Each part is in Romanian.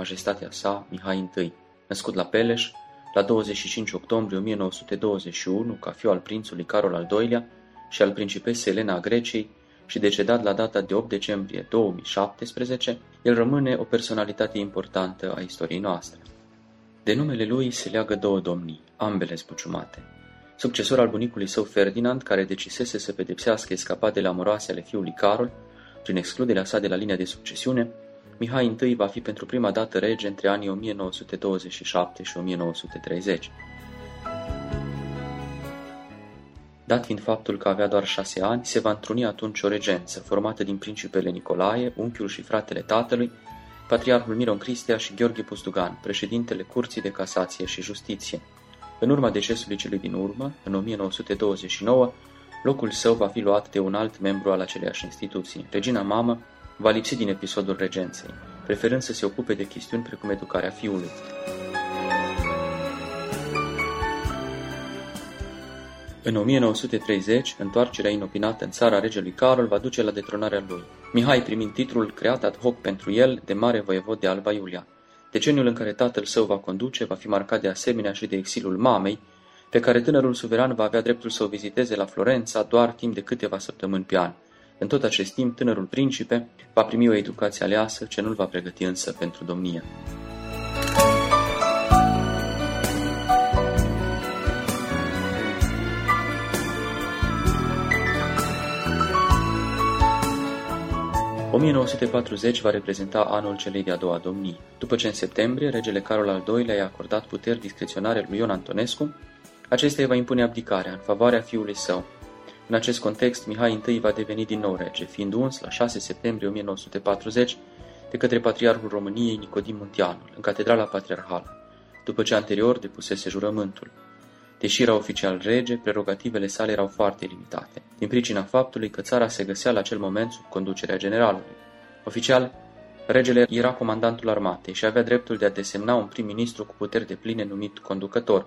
majestatea sa Mihai I, născut la Peleș, la 25 octombrie 1921 ca fiu al prințului Carol al II-lea și al principesei Elena a Greciei și decedat la data de 8 decembrie 2017, el rămâne o personalitate importantă a istoriei noastre. De numele lui se leagă două domnii, ambele zbuciumate. Succesor al bunicului său Ferdinand, care decisese să pedepsească escapadele amoroase ale fiului Carol, prin excluderea sa de la linia de succesiune, Mihai I va fi pentru prima dată rege între anii 1927 și 1930. Dat fiind faptul că avea doar șase ani, se va întruni atunci o regență formată din principele Nicolae, unchiul și fratele tatălui, patriarhul Miron Cristea și Gheorghe Pustugan, președintele Curții de Casație și Justiție. În urma decesului celui din urmă, în 1929, locul său va fi luat de un alt membru al aceleiași instituții. Regina mamă va lipsi din episodul regenței, preferând să se ocupe de chestiuni precum educarea fiului. În 1930, întoarcerea inopinată în țara regelui Carol va duce la detronarea lui. Mihai primind titlul creat ad hoc pentru el de mare voievod de Alba Iulia. Deceniul în care tatăl său va conduce va fi marcat de asemenea și de exilul mamei, pe care tânărul suveran va avea dreptul să o viziteze la Florența doar timp de câteva săptămâni pe an. În tot acest timp, tânărul principe va primi o educație aleasă ce nu-l va pregăti însă pentru domnie. ...1940 va reprezenta anul celei de-a doua domnii. După ce în septembrie regele Carol al II-lea i-a acordat puteri discreționare lui Ion Antonescu, acesta îi va impune abdicarea în favoarea fiului său, în acest context, Mihai I va deveni din nou rege, fiind uns la 6 septembrie 1940 de către Patriarhul României Nicodim Munteanul, în Catedrala Patriarhală, după ce anterior depusese jurământul. Deși era oficial rege, prerogativele sale erau foarte limitate, din pricina faptului că țara se găsea la acel moment sub conducerea generalului. Oficial, regele era comandantul armatei și avea dreptul de a desemna un prim-ministru cu puteri de pline numit conducător.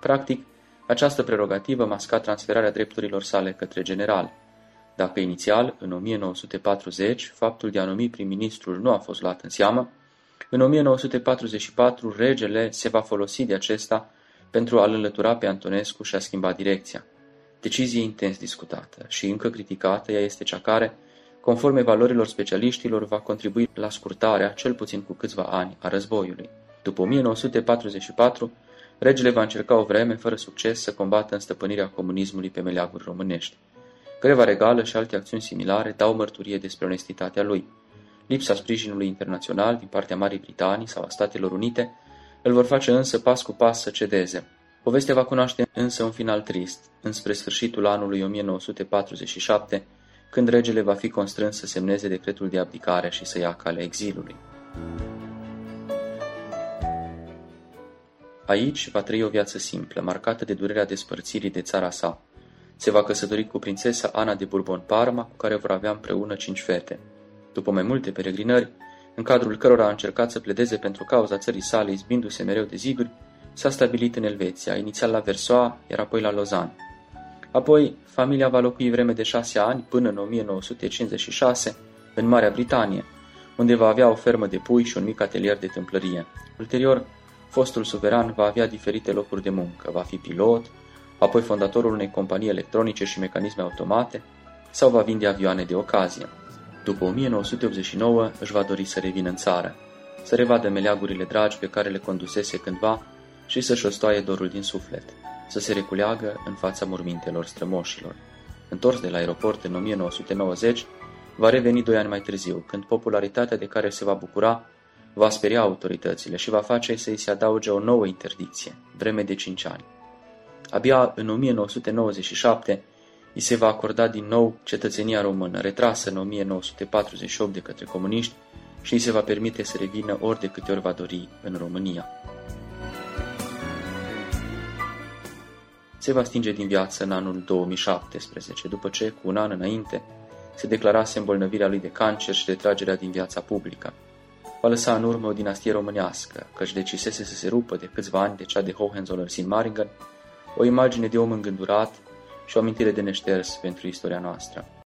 Practic, această prerogativă masca transferarea drepturilor sale către general. Dacă inițial, în 1940, faptul de a numi prim-ministrul nu a fost luat în seamă, în 1944 regele se va folosi de acesta pentru a-l înlătura pe Antonescu și a schimba direcția. Decizie intens discutată și încă criticată, ea este cea care, conform valorilor specialiștilor, va contribui la scurtarea, cel puțin cu câțiva ani, a războiului. După 1944, Regele va încerca o vreme, fără succes, să combată înstăpânirea comunismului pe meleaguri românești. Greva regală și alte acțiuni similare dau mărturie despre onestitatea lui. Lipsa sprijinului internațional din partea Marii Britanii sau a Statelor Unite îl vor face însă pas cu pas să cedeze. Povestea va cunoaște însă un final trist, înspre sfârșitul anului 1947, când regele va fi constrâns să semneze decretul de abdicare și să ia calea exilului. Aici va trăi o viață simplă, marcată de durerea despărțirii de țara sa. Se va căsători cu prințesa Ana de Bourbon-Parma, cu care vor avea împreună cinci fete. După mai multe peregrinări, în cadrul cărora a încercat să pledeze pentru cauza țării sale, izbindu-se mereu de ziduri, s-a stabilit în Elveția, inițial la Versoa, iar apoi la Lausanne. Apoi, familia va locui vreme de șase ani, până în 1956, în Marea Britanie, unde va avea o fermă de pui și un mic atelier de tâmplărie. Ulterior, Fostul suveran va avea diferite locuri de muncă, va fi pilot, apoi fondatorul unei companii electronice și mecanisme automate, sau va vinde avioane de ocazie. După 1989 își va dori să revină în țară, să revadă meleagurile dragi pe care le condusese cândva și să-și ostoaie dorul din suflet, să se reculeagă în fața mormintelor strămoșilor. Întors de la aeroport în 1990, va reveni doi ani mai târziu, când popularitatea de care se va bucura va speria autoritățile și va face să-i se adauge o nouă interdicție, vreme de 5 ani. Abia în 1997 îi se va acorda din nou cetățenia română, retrasă în 1948 de către comuniști, și îi se va permite să revină ori de câte ori va dori în România. Se va stinge din viață în anul 2017, după ce, cu un an înainte, se declarase îmbolnăvirea lui de cancer și retragerea din viața publică va lăsa în urmă o dinastie românească, căci decisese să se rupă de câțiva ani de cea de Hohenzollern-Sigmaringen, o imagine de om îngândurat și o amintire de neșters pentru istoria noastră.